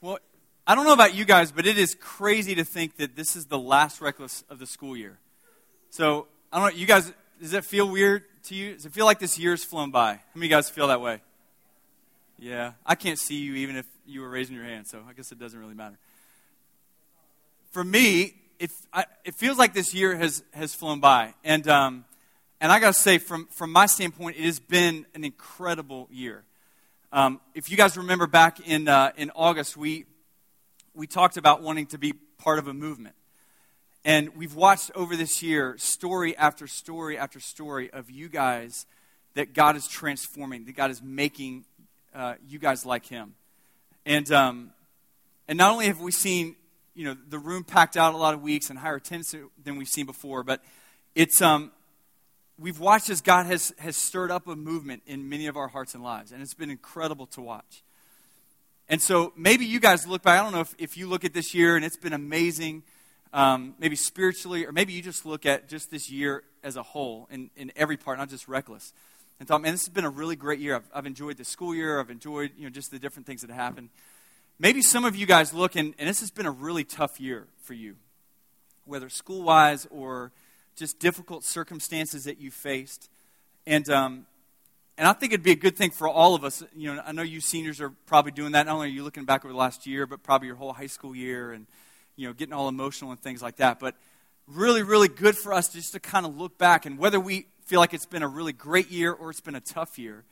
Well, I don't know about you guys, but it is crazy to think that this is the last reckless of the school year. So, I don't know, you guys, does it feel weird to you? Does it feel like this year's flown by? How many of you guys feel that way? Yeah, I can't see you even if you were raising your hand, so I guess it doesn't really matter. For me, it, I, it feels like this year has, has flown by. And, um, and I got to say, from, from my standpoint, it has been an incredible year. Um, if you guys remember back in, uh, in August, we, we talked about wanting to be part of a movement. And we've watched over this year story after story after story of you guys that God is transforming, that God is making uh, you guys like Him. And, um, and not only have we seen you know, the room packed out a lot of weeks and higher attendance than we've seen before, but it's, um, we've watched as God has, has stirred up a movement in many of our hearts and lives, and it's been incredible to watch. And so maybe you guys look back, I don't know if, if you look at this year and it's been amazing, um, maybe spiritually, or maybe you just look at just this year as a whole in, in every part, not just reckless. And thought, man, this has been a really great year. I've, I've enjoyed the school year. I've enjoyed, you know, just the different things that happened. Maybe some of you guys look, and, and this has been a really tough year for you, whether school wise or just difficult circumstances that you faced. And, um, and I think it'd be a good thing for all of us. You know, I know you seniors are probably doing that. Not only are you looking back over the last year, but probably your whole high school year and, you know, getting all emotional and things like that. But really, really good for us just to kind of look back and whether we feel like it's been a really great year or it's been a tough year,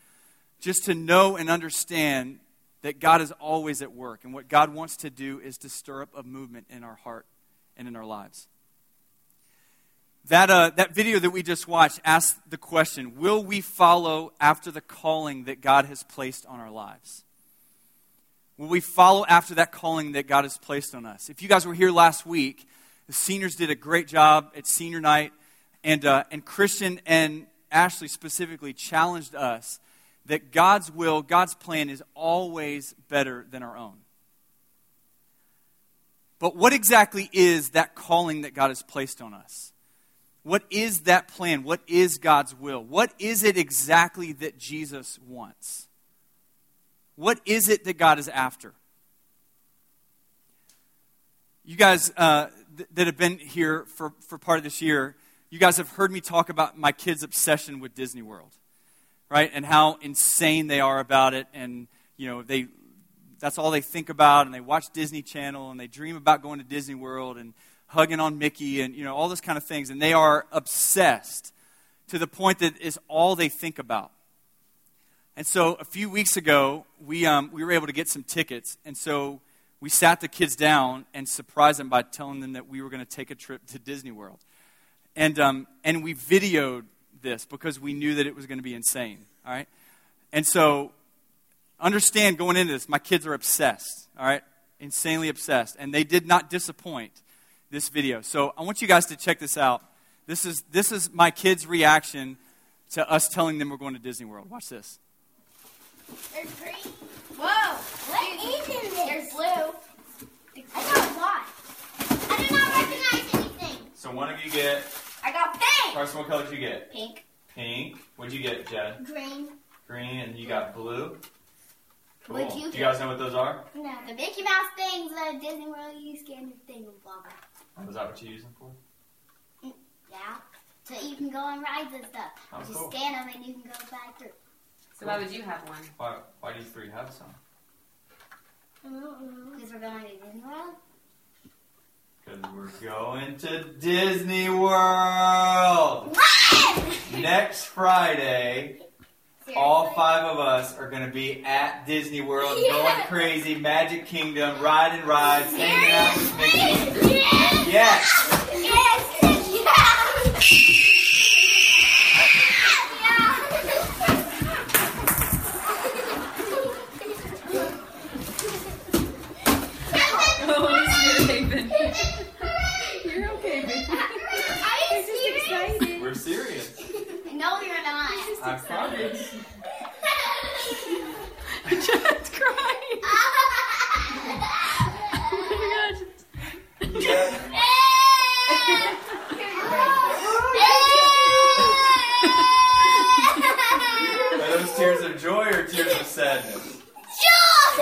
just to know and understand that God is always at work. And what God wants to do is to stir up a movement in our heart and in our lives. That, uh, that video that we just watched asked the question Will we follow after the calling that God has placed on our lives? Will we follow after that calling that God has placed on us? If you guys were here last week, the seniors did a great job at senior night, and, uh, and Christian and Ashley specifically challenged us that God's will, God's plan is always better than our own. But what exactly is that calling that God has placed on us? What is that plan? What is God's will? What is it exactly that Jesus wants? What is it that God is after? You guys uh, th- that have been here for, for part of this year, you guys have heard me talk about my kids' obsession with Disney World, right? And how insane they are about it. And, you know, they, that's all they think about. And they watch Disney Channel and they dream about going to Disney World. And hugging on Mickey and you know all those kind of things, and they are obsessed to the point that is all they think about. And so a few weeks ago, we um, we were able to get some tickets, and so we sat the kids down and surprised them by telling them that we were going to take a trip to Disney World, and um, and we videoed this because we knew that it was going to be insane. All right, and so understand going into this, my kids are obsessed. All right, insanely obsessed, and they did not disappoint this video. So I want you guys to check this out. This is, this is my kids' reaction to us telling them we're going to Disney World. Watch this. There's green. Whoa. What is in this? There's blue. I got a lot. I do not recognize anything. So one of you get. I got pink. Carson, what color did you get? Pink. Pink. What'd you get, Jed? Green. Green, and you got blue. Cool. What'd you Do you guys know what those are? No, the Mickey Mouse things, the Disney World, you scan the thing, blah blah. Was that what you used them for? Yeah. So you can go on rides and stuff. Oh, you cool. scan them and you can go back through. So why would you have one? Why, why do you three have some? Mm-hmm. Because we're going to Disney World. Because we're going to Disney World! Next Friday, all five of us are going to be at Disney World, Yeah. going crazy, Magic Kingdom, riding rides, hanging out with Mickey. Yes. Yes! Yes. Oh, you're okay, baby. You're okay, baby. Are serious? We're serious. No, you're not. I promise. Just crying. Oh my gosh. Are those tears of joy or tears of sadness?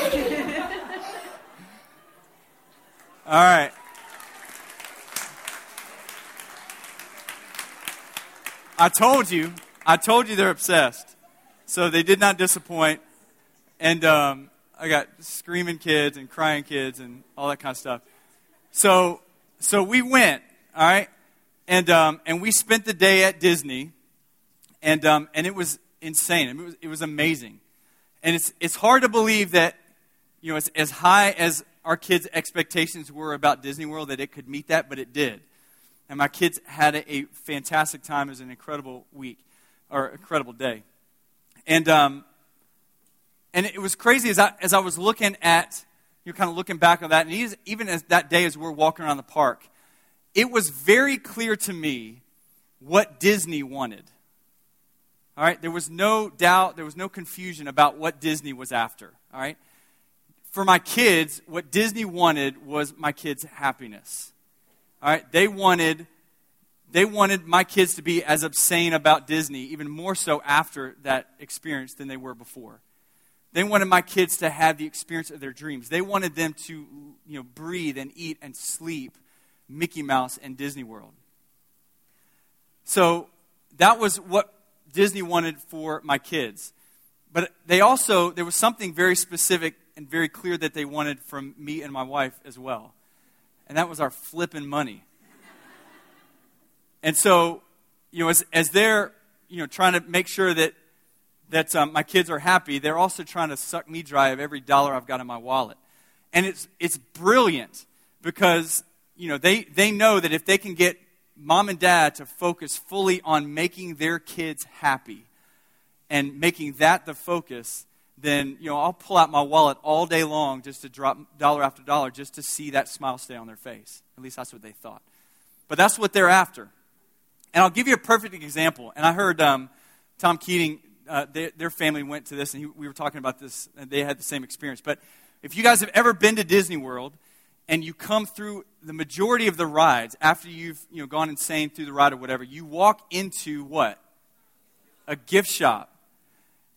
All right. I told you, I told you they're obsessed. So they did not disappoint. And um, I got screaming kids and crying kids and all that kind of stuff. So, so we went, all right? And, um, and we spent the day at Disney. And, um, and it was insane. It was, it was amazing. And it's, it's hard to believe that, you know, as, as high as our kids' expectations were about Disney World, that it could meet that, but it did. And my kids had a, a fantastic time. It was an incredible week, or incredible day. And, um, and it was crazy as I, as I was looking at, you're kind of looking back on that, and even as that day as we're walking around the park, it was very clear to me what Disney wanted. All right, there was no doubt, there was no confusion about what Disney was after. All right, for my kids, what Disney wanted was my kids' happiness. All right, they wanted they wanted my kids to be as obscene about Disney, even more so after that experience than they were before. They wanted my kids to have the experience of their dreams. They wanted them to, you know, breathe and eat and sleep Mickey Mouse and Disney World. So that was what Disney wanted for my kids. But they also, there was something very specific and very clear that they wanted from me and my wife as well and that was our flipping money. and so, you know, as, as they're, you know, trying to make sure that, that um, my kids are happy, they're also trying to suck me dry of every dollar I've got in my wallet. And it's, it's brilliant because, you know, they, they know that if they can get mom and dad to focus fully on making their kids happy and making that the focus, then you know I'll pull out my wallet all day long just to drop dollar after dollar just to see that smile stay on their face. At least that's what they thought. But that's what they're after. And I'll give you a perfect example. And I heard um, Tom Keating, uh, they, their family went to this, and he, we were talking about this, and they had the same experience. But if you guys have ever been to Disney World, and you come through the majority of the rides after you've you know gone insane through the ride or whatever, you walk into what? A gift shop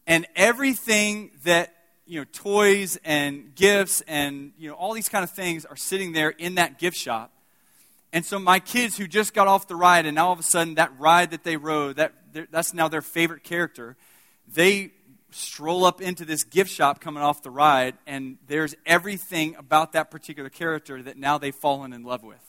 and everything that you know toys and gifts and you know all these kind of things are sitting there in that gift shop and so my kids who just got off the ride and now all of a sudden that ride that they rode that that's now their favorite character they stroll up into this gift shop coming off the ride and there's everything about that particular character that now they've fallen in love with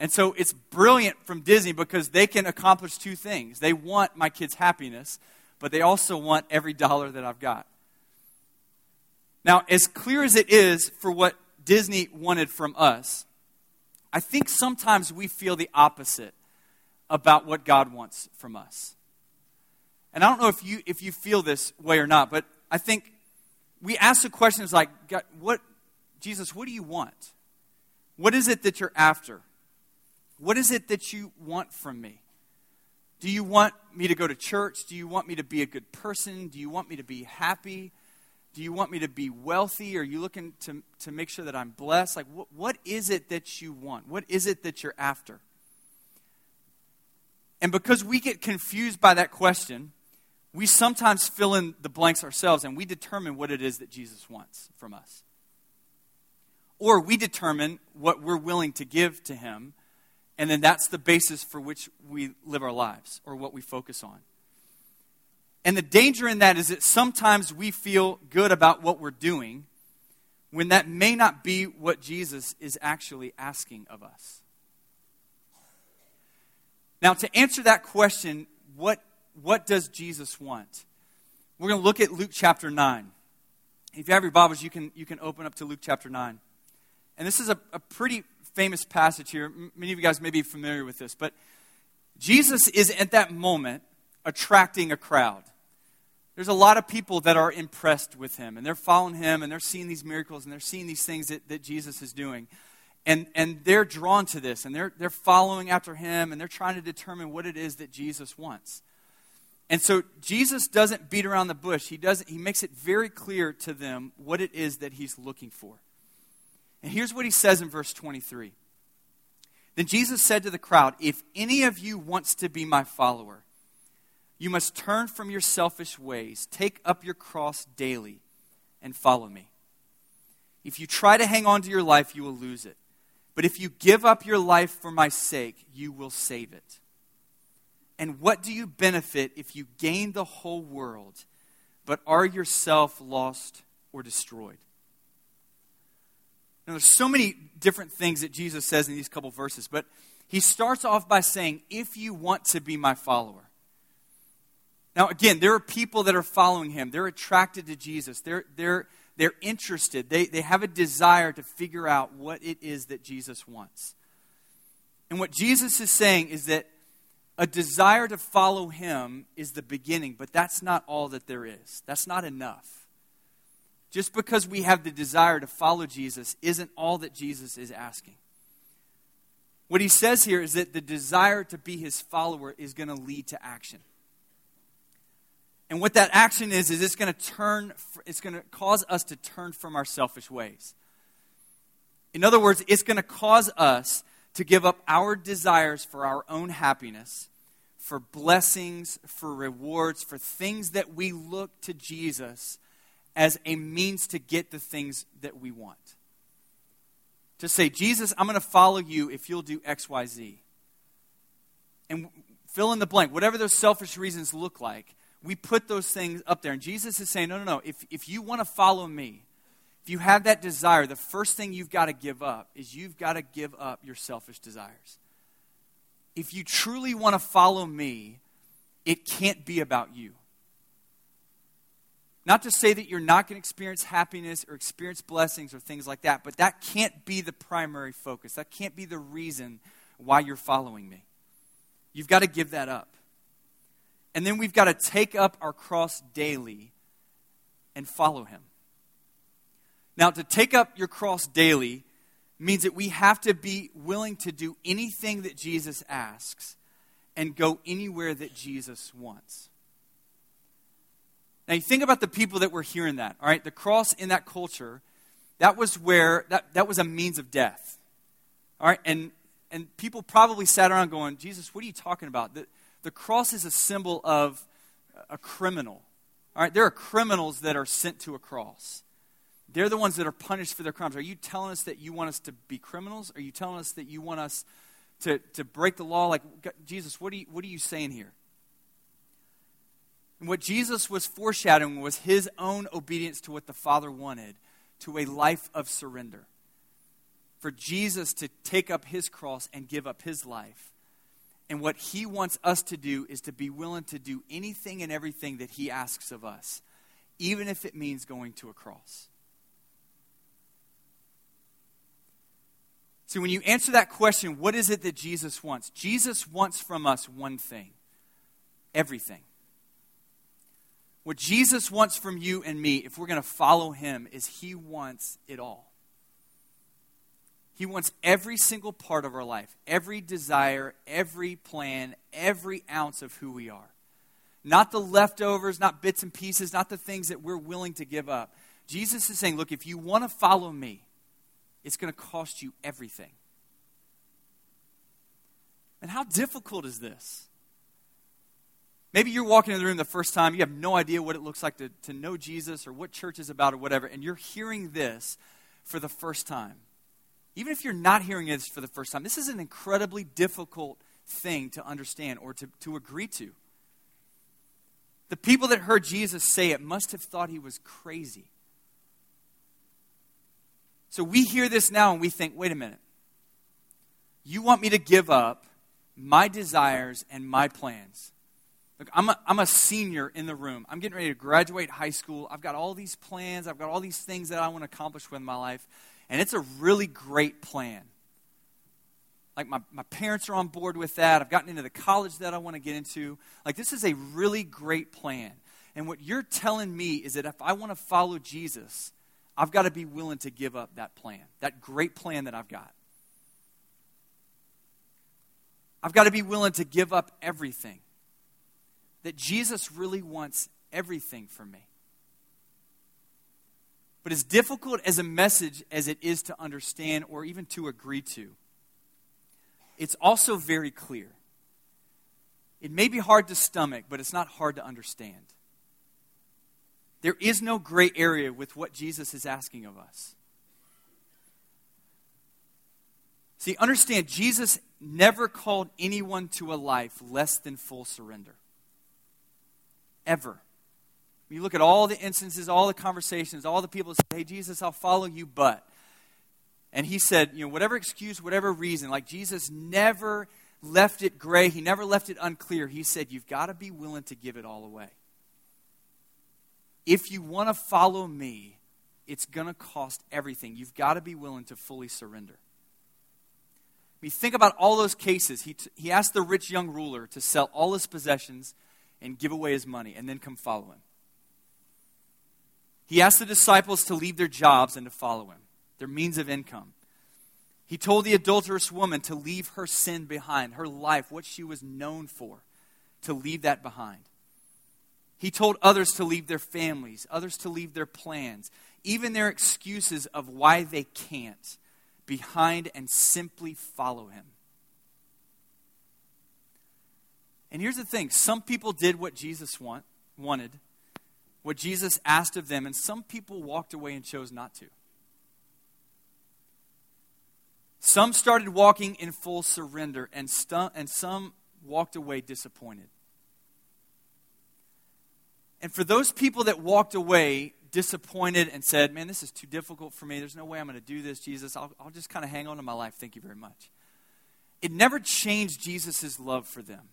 and so it's brilliant from disney because they can accomplish two things they want my kids happiness but they also want every dollar that I've got. Now, as clear as it is for what Disney wanted from us, I think sometimes we feel the opposite about what God wants from us. And I don't know if you, if you feel this way or not, but I think we ask the questions like, what, Jesus, what do you want? What is it that you're after? What is it that you want from me? Do you want me to go to church? Do you want me to be a good person? Do you want me to be happy? Do you want me to be wealthy? Are you looking to, to make sure that I'm blessed? Like, what, what is it that you want? What is it that you're after? And because we get confused by that question, we sometimes fill in the blanks ourselves and we determine what it is that Jesus wants from us. Or we determine what we're willing to give to Him and then that's the basis for which we live our lives or what we focus on. And the danger in that is that sometimes we feel good about what we're doing when that may not be what Jesus is actually asking of us. Now, to answer that question, what, what does Jesus want? We're going to look at Luke chapter 9. If you have your Bibles, you can, you can open up to Luke chapter 9. And this is a, a pretty famous passage here. Many of you guys may be familiar with this, but Jesus is at that moment attracting a crowd. There's a lot of people that are impressed with him, and they're following him, and they're seeing these miracles, and they're seeing these things that, that Jesus is doing. And, and they're drawn to this, and they're, they're following after him, and they're trying to determine what it is that Jesus wants. And so Jesus doesn't beat around the bush. He, doesn't, he makes it very clear to them what it is that he's looking for. And here's what he says in verse 23. Then Jesus said to the crowd, If any of you wants to be my follower, you must turn from your selfish ways, take up your cross daily, and follow me. If you try to hang on to your life, you will lose it. But if you give up your life for my sake, you will save it. And what do you benefit if you gain the whole world, but are yourself lost or destroyed? Now, there's so many different things that Jesus says in these couple verses, but he starts off by saying, If you want to be my follower. Now, again, there are people that are following him. They're attracted to Jesus. They're, they're, they're interested. They, they have a desire to figure out what it is that Jesus wants. And what Jesus is saying is that a desire to follow him is the beginning, but that's not all that there is. That's not enough. Just because we have the desire to follow Jesus isn't all that Jesus is asking. What he says here is that the desire to be his follower is going to lead to action. And what that action is, is it's going to turn, it's going to cause us to turn from our selfish ways. In other words, it's going to cause us to give up our desires for our own happiness, for blessings, for rewards, for things that we look to Jesus as a means to get the things that we want. To say, Jesus, I'm going to follow you if you'll do X, Y, Z. And fill in the blank, whatever those selfish reasons look like we put those things up there. And Jesus is saying, no, no, no. If, if you want to follow me, if you have that desire, the first thing you've got to give up is you've got to give up your selfish desires. If you truly want to follow me, it can't be about you. Not to say that you're not going to experience happiness or experience blessings or things like that, but that can't be the primary focus. That can't be the reason why you're following me. You've got to give that up. And then we've got to take up our cross daily and follow him. Now, to take up your cross daily means that we have to be willing to do anything that Jesus asks and go anywhere that Jesus wants. Now, you think about the people that were hearing that, all right? The cross in that culture, that was where, that, that was a means of death, all right? And, and people probably sat around going, Jesus, what are you talking about? The, the cross is a symbol of a criminal. All right, there are criminals that are sent to a cross. They're the ones that are punished for their crimes. Are you telling us that you want us to be criminals? Are you telling us that you want us to, to break the law? Like, Jesus, what are, you, what are you saying here? And what Jesus was foreshadowing was his own obedience to what the Father wanted, to a life of surrender. For Jesus to take up his cross and give up his life and what He wants us to do is to be willing to do anything and everything that He asks of us, even if it means going to a cross. So, when you answer that question, what is it that Jesus wants? Jesus wants from us one thing everything. What Jesus wants from you and me, if we're going to follow Him, is He wants it all. He wants every single part of our life, every desire, every plan, every ounce of who we are. Not the leftovers, not bits and pieces, not the things that we're willing to give up. Jesus is saying, look, if you want to follow me, it's going to cost you everything. And how difficult is this? Maybe you're walking in the room the first time, you have no idea what it looks like to, to know Jesus or what church is about or whatever, and you're hearing this for the first time even if you're not hearing this for the first time, this is an incredibly difficult thing to understand or to, to agree to. The people that heard Jesus say it must have thought he was crazy. So we hear this now and we think, wait a minute. You want me to give up my desires and my plans. Look, I'm a, I'm a senior in the room. I'm getting ready to graduate high school. I've got all these plans. I've got all these things that I want to accomplish with my life. And it's a really great plan. Like, my, my parents are on board with that. I've gotten into the college that I want to get into. Like, this is a really great plan. And what you're telling me is that if I want to follow Jesus, I've got to be willing to give up that plan, that great plan that I've got. I've got to be willing to give up everything. That Jesus really wants everything from me. But as difficult as a message as it is to understand or even to agree to, it's also very clear. It may be hard to stomach, but it's not hard to understand. There is no gray area with what Jesus is asking of us. See, understand, Jesus never called anyone to a life less than full surrender. Ever. You look at all the instances, all the conversations, all the people that say, Hey, Jesus, I'll follow you, but. And he said, you know, whatever excuse, whatever reason, like Jesus never left it gray, he never left it unclear. He said, You've got to be willing to give it all away. If you want to follow me, it's going to cost everything. You've got to be willing to fully surrender. I mean, think about all those cases. He, t- he asked the rich young ruler to sell all his possessions and give away his money and then come follow him. He asked the disciples to leave their jobs and to follow him, their means of income. He told the adulterous woman to leave her sin behind, her life, what she was known for, to leave that behind. He told others to leave their families, others to leave their plans, even their excuses of why they can't behind and simply follow him. And here's the thing some people did what Jesus want, wanted, what Jesus asked of them, and some people walked away and chose not to. Some started walking in full surrender, and, stu- and some walked away disappointed. And for those people that walked away disappointed and said, Man, this is too difficult for me. There's no way I'm going to do this, Jesus. I'll, I'll just kind of hang on to my life. Thank you very much. It never changed Jesus' love for them.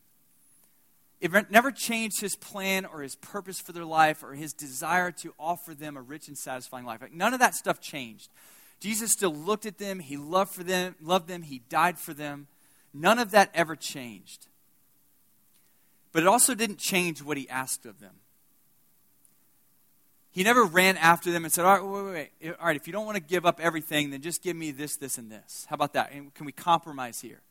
It never changed his plan or his purpose for their life or his desire to offer them a rich and satisfying life. Like, none of that stuff changed. Jesus still looked at them, he loved for them, loved them, he died for them. None of that ever changed. But it also didn't change what he asked of them. He never ran after them and said, All right, wait, wait, wait. All right, if you don't want to give up everything, then just give me this, this, and this. How about that? And can we compromise here?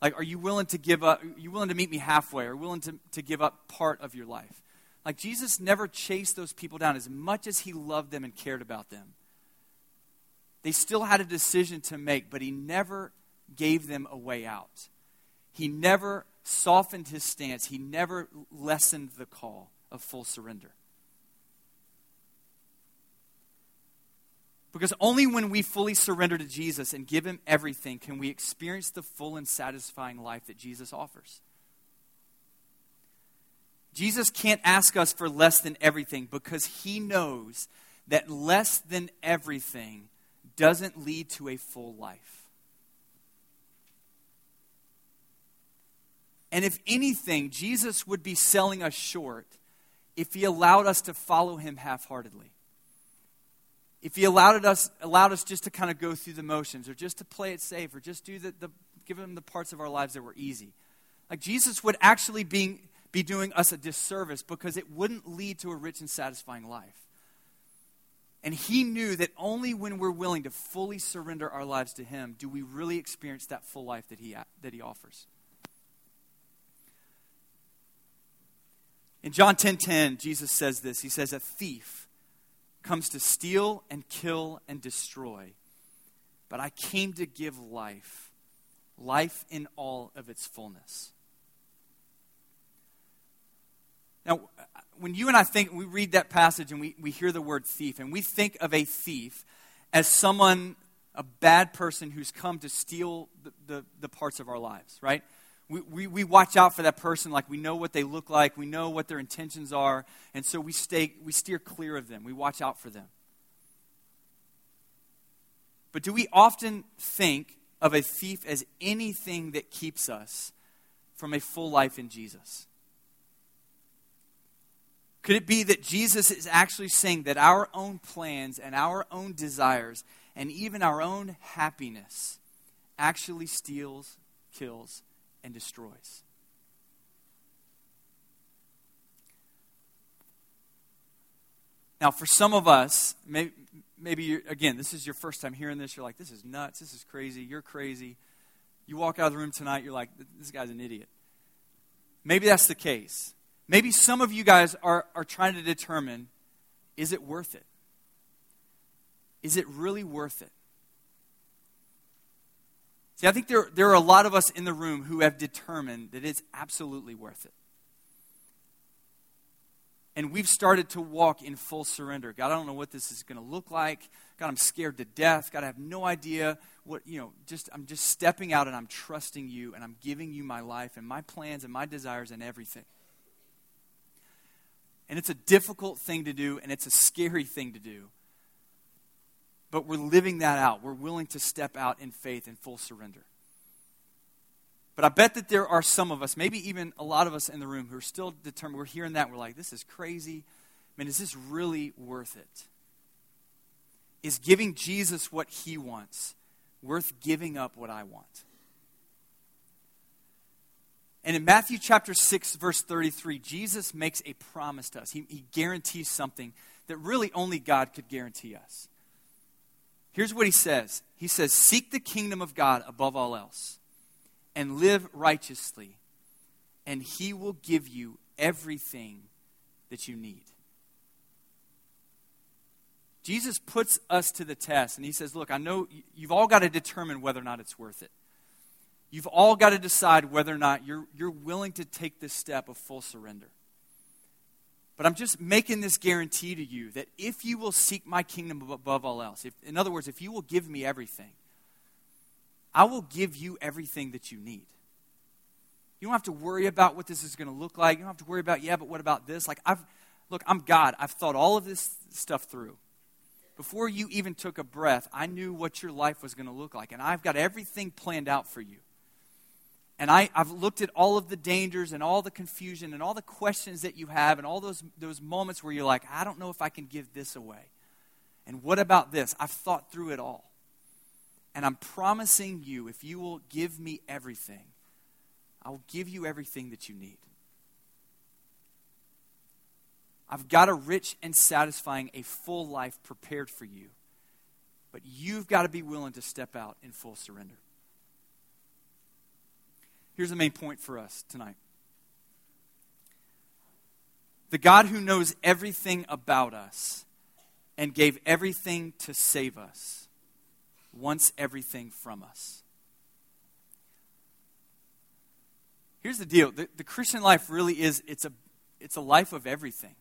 Like, are you willing to give up? Are you willing to meet me halfway? Are you willing to, to give up part of your life? Like, Jesus never chased those people down as much as he loved them and cared about them. They still had a decision to make, but he never gave them a way out. He never softened his stance, he never lessened the call of full surrender. Because only when we fully surrender to Jesus and give Him everything can we experience the full and satisfying life that Jesus offers. Jesus can't ask us for less than everything because He knows that less than everything doesn't lead to a full life. And if anything, Jesus would be selling us short if He allowed us to follow Him half heartedly if he allowed us, allowed us just to kind of go through the motions or just to play it safe or just do the, the give him the parts of our lives that were easy. Like Jesus would actually be, be doing us a disservice because it wouldn't lead to a rich and satisfying life. And he knew that only when we're willing to fully surrender our lives to him do we really experience that full life that he, that he offers. In John 10:10, 10, 10, Jesus says this. He says, "A thief comes to steal and kill and destroy. But I came to give life, life in all of its fullness. Now, when you and I think, we read that passage and we, we hear the word thief, and we think of a thief as someone, a bad person who's come to steal the, the, the parts of our lives, right? We, we, we watch out for that person like we know what they look like, we know what their intentions are, and so we, stay, we steer clear of them. We watch out for them. But do we often think of a thief as anything that keeps us from a full life in Jesus? Could it be that Jesus is actually saying that our own plans and our own desires and even our own happiness actually steals, kills, and destroys. Now, for some of us, maybe, maybe again, this is your first time hearing this. You're like, this is nuts. This is crazy. You're crazy. You walk out of the room tonight, you're like, this guy's an idiot. Maybe that's the case. Maybe some of you guys are, are trying to determine is it worth it? Is it really worth it? See, I think there, there are a lot of us in the room who have determined that it's absolutely worth it. and we've started to walk in full surrender. God, I don't know what this is going to look like. God, I'm scared to death. God, I have no idea what, you know, just I'm just stepping out and I'm trusting you and I'm giving you my life and my plans and my desires and everything. And it's a difficult thing to do and it's a scary thing to do. But we're living that out. We're willing to step out in faith and full surrender. But I bet that there are some of us, maybe even a lot of us in the room, who are still determined. We're hearing that. We're like, this is crazy. I mean, is this really worth it? Is giving Jesus what he wants worth giving up what I want? And in Matthew chapter 6, verse 33, Jesus makes a promise to us. He, he guarantees something that really only God could guarantee us. Here's what he says He says, Seek the kingdom of God above all else and live righteously, and He will give you everything that you need. Jesus puts us to the test, and He says, Look, I know you've all got to determine whether or not it's worth it. You've all got to decide whether or not you're, you're willing to take this step of full surrender. But I'm just making this guarantee to you that if you will seek my kingdom above all else, if, in other words, if you will give me everything, I will give you everything that you need. You don't have to worry about what this is going to look like. You don't have to worry about, yeah, but what about this? Like, I've, look, I'm God. I've thought all of this stuff through. Before you even took a breath, I knew what your life was going to look like. And I've got everything planned out for you. And I, I've looked at all of the dangers and all the confusion and all the questions that you have and all those, those moments where you're like, I don't know if I can give this away. And what about this? I've thought through it all. And I'm promising you, if you will give me everything, I will give you everything that you need. I've got a rich and satisfying, a full life prepared for you. But you've got to be willing to step out in full surrender. Here's the main point for us tonight the God who knows everything about us and gave everything to save us wants everything from us. Here's the deal the, the Christian life really is it's a, it's a life of everything.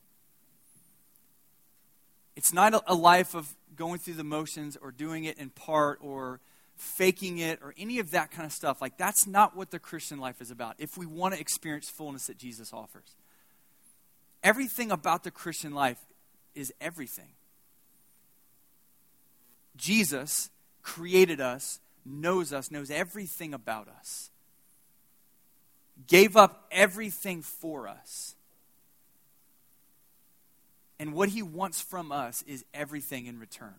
It's not a, a life of going through the motions or doing it in part or faking it or any of that kind of stuff. Like, that's not what the Christian life is about if we want to experience fullness that Jesus offers. Everything about the Christian life is everything. Jesus created us, knows us, knows everything about us, gave up everything for us. And what he wants from us is everything in return.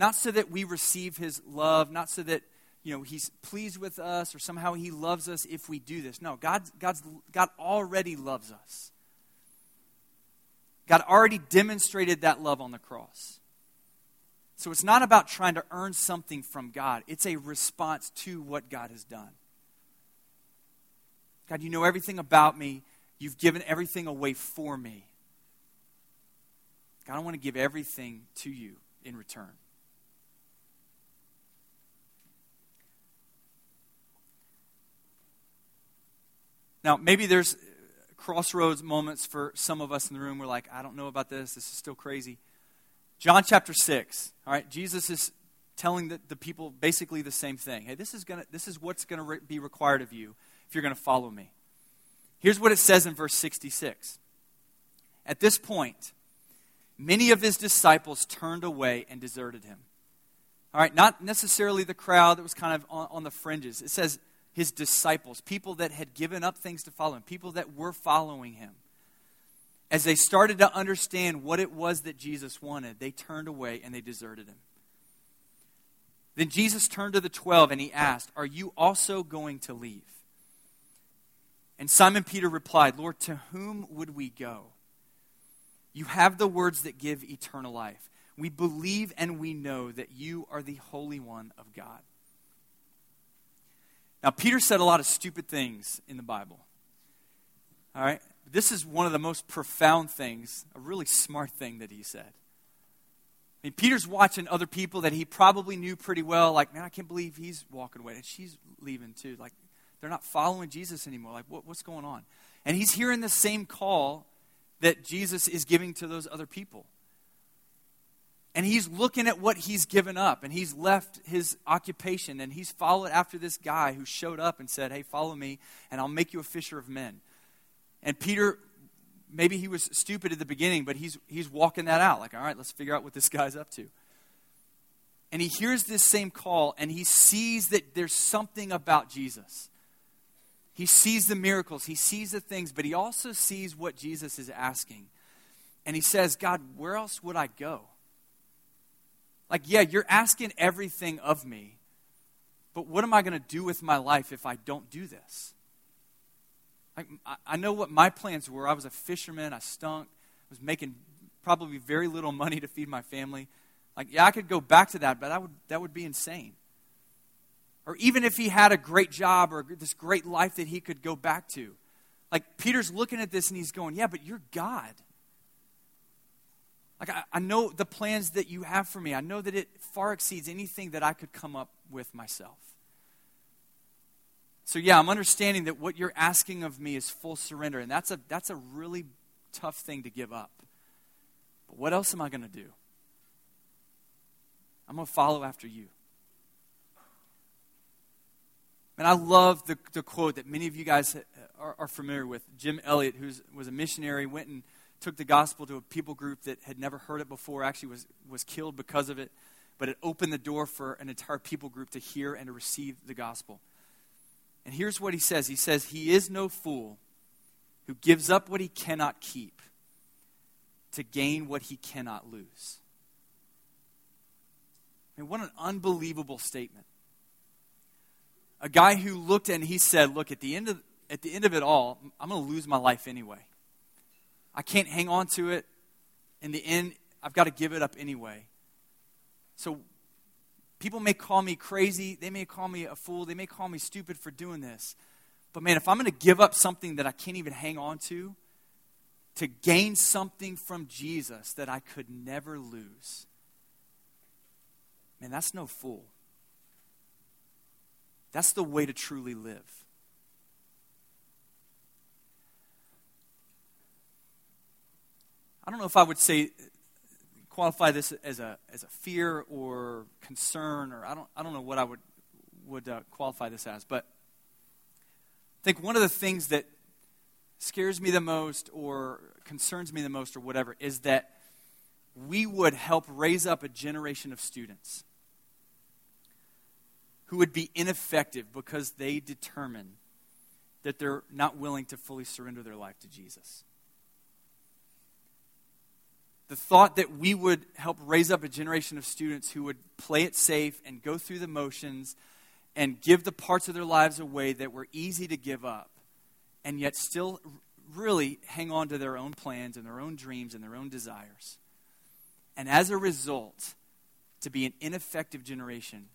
Not so that we receive his love, not so that you know he's pleased with us or somehow he loves us if we do this. No, God, God's, God already loves us. God already demonstrated that love on the cross. So it's not about trying to earn something from God, it's a response to what God has done. God, you know everything about me. You've given everything away for me. God, I want to give everything to you in return. Now, maybe there's crossroads moments for some of us in the room. We're like, I don't know about this. This is still crazy. John chapter 6, all right, Jesus is telling the, the people basically the same thing. Hey, this is, gonna, this is what's going to re- be required of you if you're going to follow me. Here's what it says in verse 66. At this point, many of his disciples turned away and deserted him. All right, not necessarily the crowd that was kind of on, on the fringes. It says his disciples, people that had given up things to follow him, people that were following him as they started to understand what it was that Jesus wanted, they turned away and they deserted him. Then Jesus turned to the twelve and he asked, Are you also going to leave? And Simon Peter replied, Lord, to whom would we go? You have the words that give eternal life. We believe and we know that you are the Holy One of God. Now, Peter said a lot of stupid things in the Bible. All right? this is one of the most profound things, a really smart thing that he said. I mean, Peter's watching other people that he probably knew pretty well, like, man, I can't believe he's walking away. And she's leaving too. Like, they're not following Jesus anymore. Like, what, what's going on? And he's hearing the same call that Jesus is giving to those other people. And he's looking at what he's given up, and he's left his occupation, and he's followed after this guy who showed up and said, Hey, follow me, and I'll make you a fisher of men. And Peter, maybe he was stupid at the beginning, but he's, he's walking that out. Like, all right, let's figure out what this guy's up to. And he hears this same call, and he sees that there's something about Jesus. He sees the miracles, he sees the things, but he also sees what Jesus is asking. And he says, God, where else would I go? Like, yeah, you're asking everything of me, but what am I going to do with my life if I don't do this? Like, I know what my plans were. I was a fisherman, I stunk, I was making probably very little money to feed my family. Like, yeah, I could go back to that, but that would, that would be insane. Or even if he had a great job or this great life that he could go back to. Like, Peter's looking at this and he's going, Yeah, but you're God. Like, I, I know the plans that you have for me. I know that it far exceeds anything that I could come up with myself. So, yeah, I'm understanding that what you're asking of me is full surrender, and that's a, that's a really tough thing to give up. But what else am I going to do? I'm going to follow after you. And I love the, the quote that many of you guys are, are familiar with. Jim Elliot, who was a missionary, went and took the gospel to a people group that had never heard it before, actually was, was killed because of it, but it opened the door for an entire people group to hear and to receive the gospel. And here's what he says He says, He is no fool who gives up what he cannot keep to gain what he cannot lose. I mean, what an unbelievable statement. A guy who looked and he said, Look, at the end of, at the end of it all, I'm going to lose my life anyway. I can't hang on to it. In the end, I've got to give it up anyway. So people may call me crazy. They may call me a fool. They may call me stupid for doing this. But man, if I'm going to give up something that I can't even hang on to, to gain something from Jesus that I could never lose, man, that's no fool. That's the way to truly live. I don't know if I would say qualify this as a as a fear or concern or I don't I don't know what I would would uh, qualify this as, but I think one of the things that scares me the most or concerns me the most or whatever is that we would help raise up a generation of students who would be ineffective because they determine that they're not willing to fully surrender their life to Jesus the thought that we would help raise up a generation of students who would play it safe and go through the motions and give the parts of their lives away that were easy to give up, and yet still really hang on to their own plans and their own dreams and their own desires. And as a result, to be an ineffective generation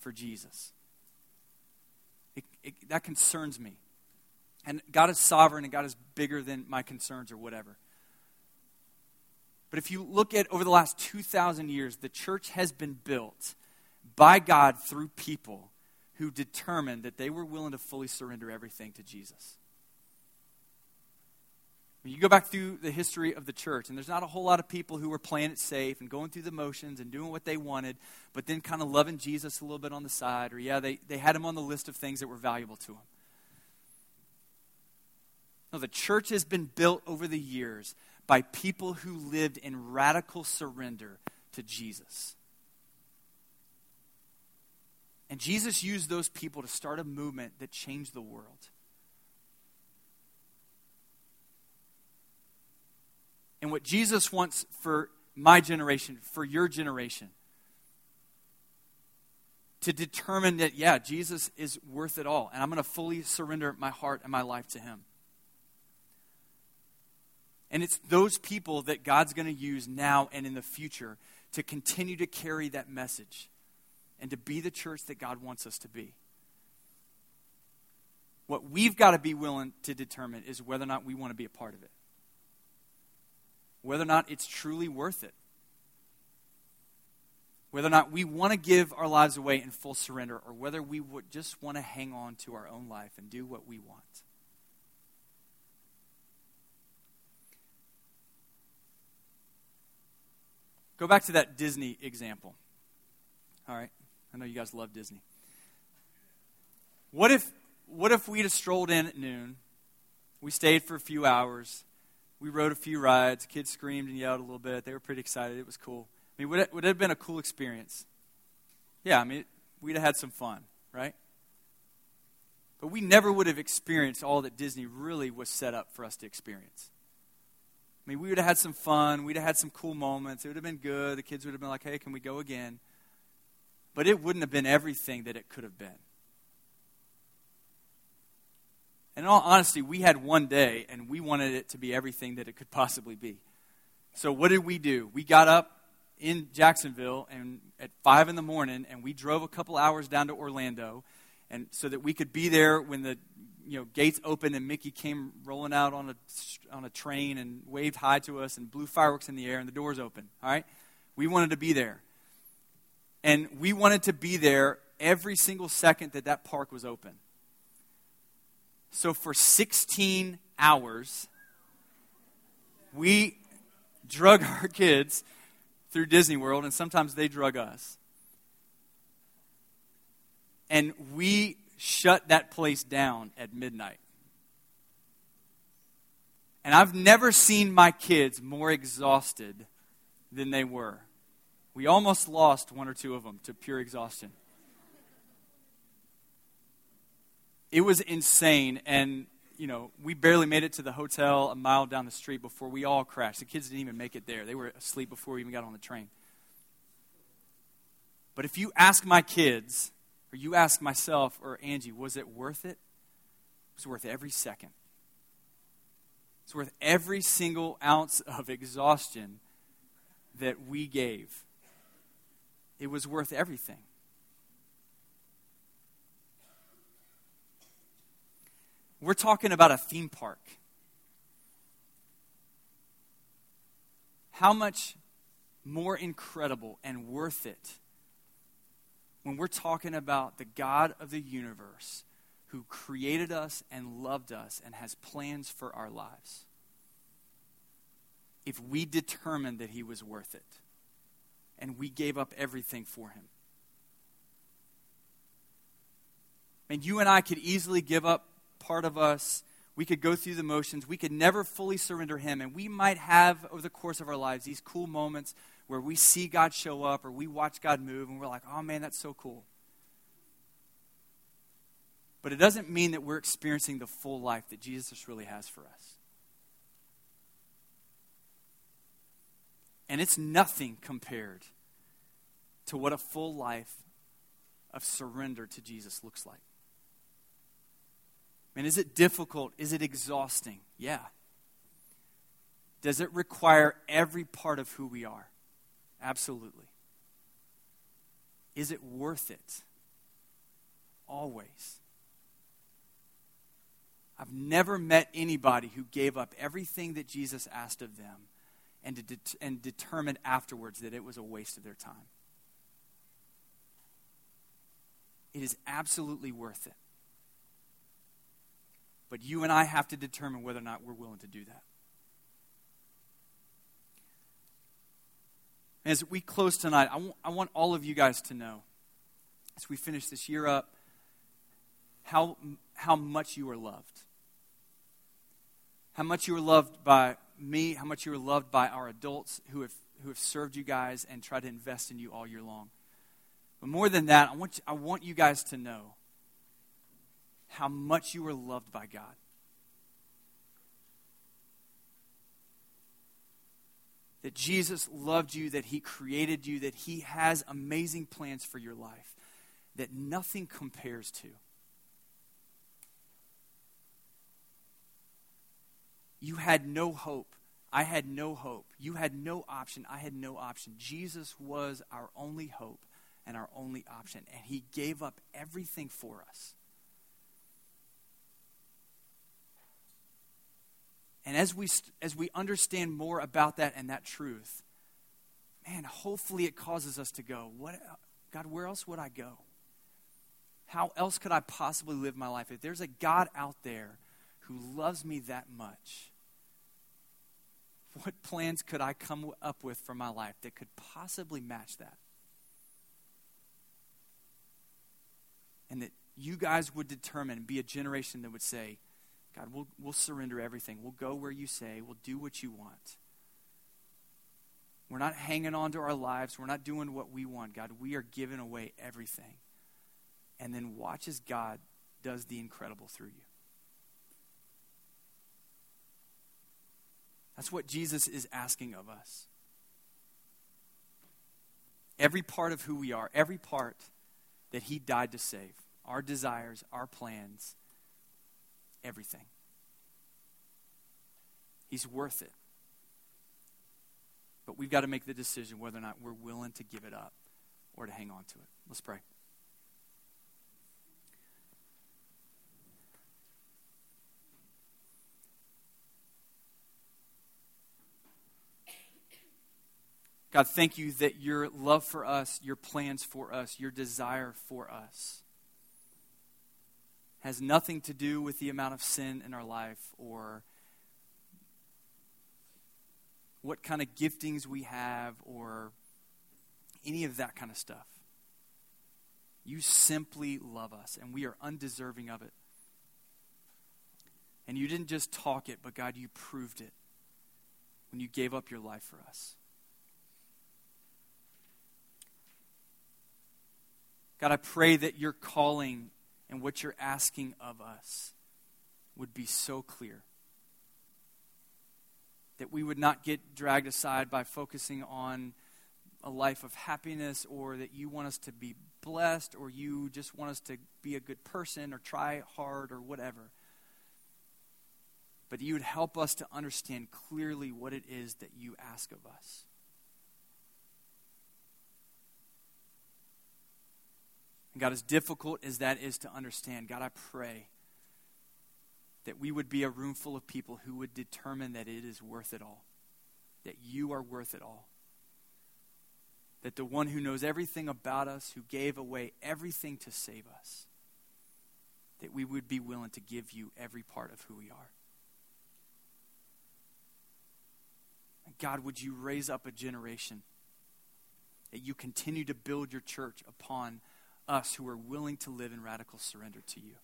for Jesus. It, it, that concerns me. And God is sovereign and God is bigger than my concerns or whatever. But if you look at over the last 2,000 years, the church has been built by God through people who determined that they were willing to fully surrender everything to Jesus. When you go back through the history of the church, and there's not a whole lot of people who were playing it safe and going through the motions and doing what they wanted, but then kind of loving Jesus a little bit on the side, or yeah, they, they had him on the list of things that were valuable to them. No, the church has been built over the years by people who lived in radical surrender to Jesus. And Jesus used those people to start a movement that changed the world. And what Jesus wants for my generation, for your generation, to determine that, yeah, Jesus is worth it all. And I'm going to fully surrender my heart and my life to him. And it's those people that God's going to use now and in the future to continue to carry that message and to be the church that God wants us to be. What we've got to be willing to determine is whether or not we want to be a part of it, whether or not it's truly worth it, whether or not we want to give our lives away in full surrender, or whether we just want to hang on to our own life and do what we want. Go back to that Disney example. All right? I know you guys love Disney. What if, what if we'd have strolled in at noon? We stayed for a few hours. We rode a few rides. Kids screamed and yelled a little bit. They were pretty excited. It was cool. I mean, would it, would it have been a cool experience? Yeah, I mean, we'd have had some fun, right? But we never would have experienced all that Disney really was set up for us to experience. I mean, we would have had some fun. We'd have had some cool moments. It would have been good. The kids would have been like, hey, can we go again? But it wouldn't have been everything that it could have been. And in all honesty, we had one day and we wanted it to be everything that it could possibly be. So what did we do? We got up in Jacksonville and at five in the morning and we drove a couple hours down to Orlando and so that we could be there when the you know gates opened and Mickey came rolling out on a on a train and waved hi to us and blew fireworks in the air and the doors open. All right, we wanted to be there, and we wanted to be there every single second that that park was open. So for 16 hours, we drug our kids through Disney World, and sometimes they drug us. And we shut that place down at midnight. And I've never seen my kids more exhausted than they were. We almost lost one or two of them to pure exhaustion. It was insane. And, you know, we barely made it to the hotel a mile down the street before we all crashed. The kids didn't even make it there, they were asleep before we even got on the train. But if you ask my kids, or you ask myself or Angie, was it worth it? It was worth every second. It's worth every single ounce of exhaustion that we gave. It was worth everything. We're talking about a theme park. How much more incredible and worth it when we're talking about the God of the universe who created us and loved us and has plans for our lives. If we determined that he was worth it and we gave up everything for him. And you and I could easily give up part of us. We could go through the motions. We could never fully surrender him. And we might have, over the course of our lives, these cool moments where we see God show up or we watch God move and we're like, oh man, that's so cool. But it doesn't mean that we're experiencing the full life that Jesus really has for us. And it's nothing compared to what a full life of surrender to Jesus looks like. And is it difficult? Is it exhausting? Yeah. Does it require every part of who we are? Absolutely. Is it worth it? Always. I've never met anybody who gave up everything that Jesus asked of them and, de- and determined afterwards that it was a waste of their time. It is absolutely worth it. But you and I have to determine whether or not we're willing to do that. As we close tonight, I want, I want all of you guys to know, as we finish this year up, how, how much you are loved. How much you are loved by me, how much you are loved by our adults who have, who have served you guys and tried to invest in you all year long. But more than that, I want, you, I want you guys to know how much you are loved by God. That Jesus loved you, that He created you, that He has amazing plans for your life that nothing compares to. You had no hope. I had no hope. You had no option. I had no option. Jesus was our only hope and our only option, and He gave up everything for us. And as we, as we understand more about that and that truth, man, hopefully it causes us to go, what, God, where else would I go? How else could I possibly live my life? If there's a God out there who loves me that much, what plans could I come up with for my life that could possibly match that? And that you guys would determine be a generation that would say, God, we'll, we'll surrender everything. We'll go where you say. We'll do what you want. We're not hanging on to our lives. We're not doing what we want, God. We are giving away everything. And then watch as God does the incredible through you. That's what Jesus is asking of us. Every part of who we are, every part that He died to save, our desires, our plans, everything. He's worth it. But we've got to make the decision whether or not we're willing to give it up or to hang on to it. Let's pray. God, thank you that your love for us, your plans for us, your desire for us has nothing to do with the amount of sin in our life or what kind of giftings we have or any of that kind of stuff. You simply love us, and we are undeserving of it. And you didn't just talk it, but God, you proved it when you gave up your life for us. God, I pray that your calling and what you're asking of us would be so clear. That we would not get dragged aside by focusing on a life of happiness or that you want us to be blessed or you just want us to be a good person or try hard or whatever. But you would help us to understand clearly what it is that you ask of us. God, as difficult as that is to understand, God, I pray that we would be a room full of people who would determine that it is worth it all, that you are worth it all. That the one who knows everything about us, who gave away everything to save us, that we would be willing to give you every part of who we are. God, would you raise up a generation that you continue to build your church upon us who are willing to live in radical surrender to you.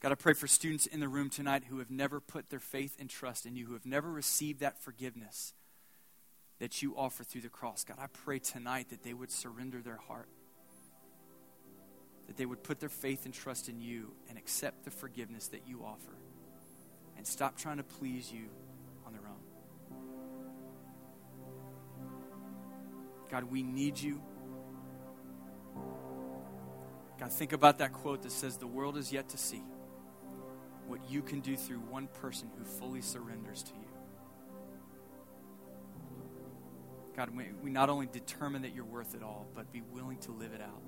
God, I pray for students in the room tonight who have never put their faith and trust in you, who have never received that forgiveness that you offer through the cross. God, I pray tonight that they would surrender their heart, that they would put their faith and trust in you and accept the forgiveness that you offer, and stop trying to please you on their own. God, we need you. God, think about that quote that says, The world is yet to see what you can do through one person who fully surrenders to you. God, we, we not only determine that you're worth it all, but be willing to live it out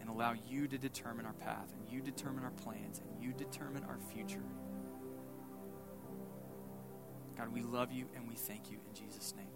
and allow you to determine our path, and you determine our plans, and you determine our future. God, we love you and we thank you in Jesus' name.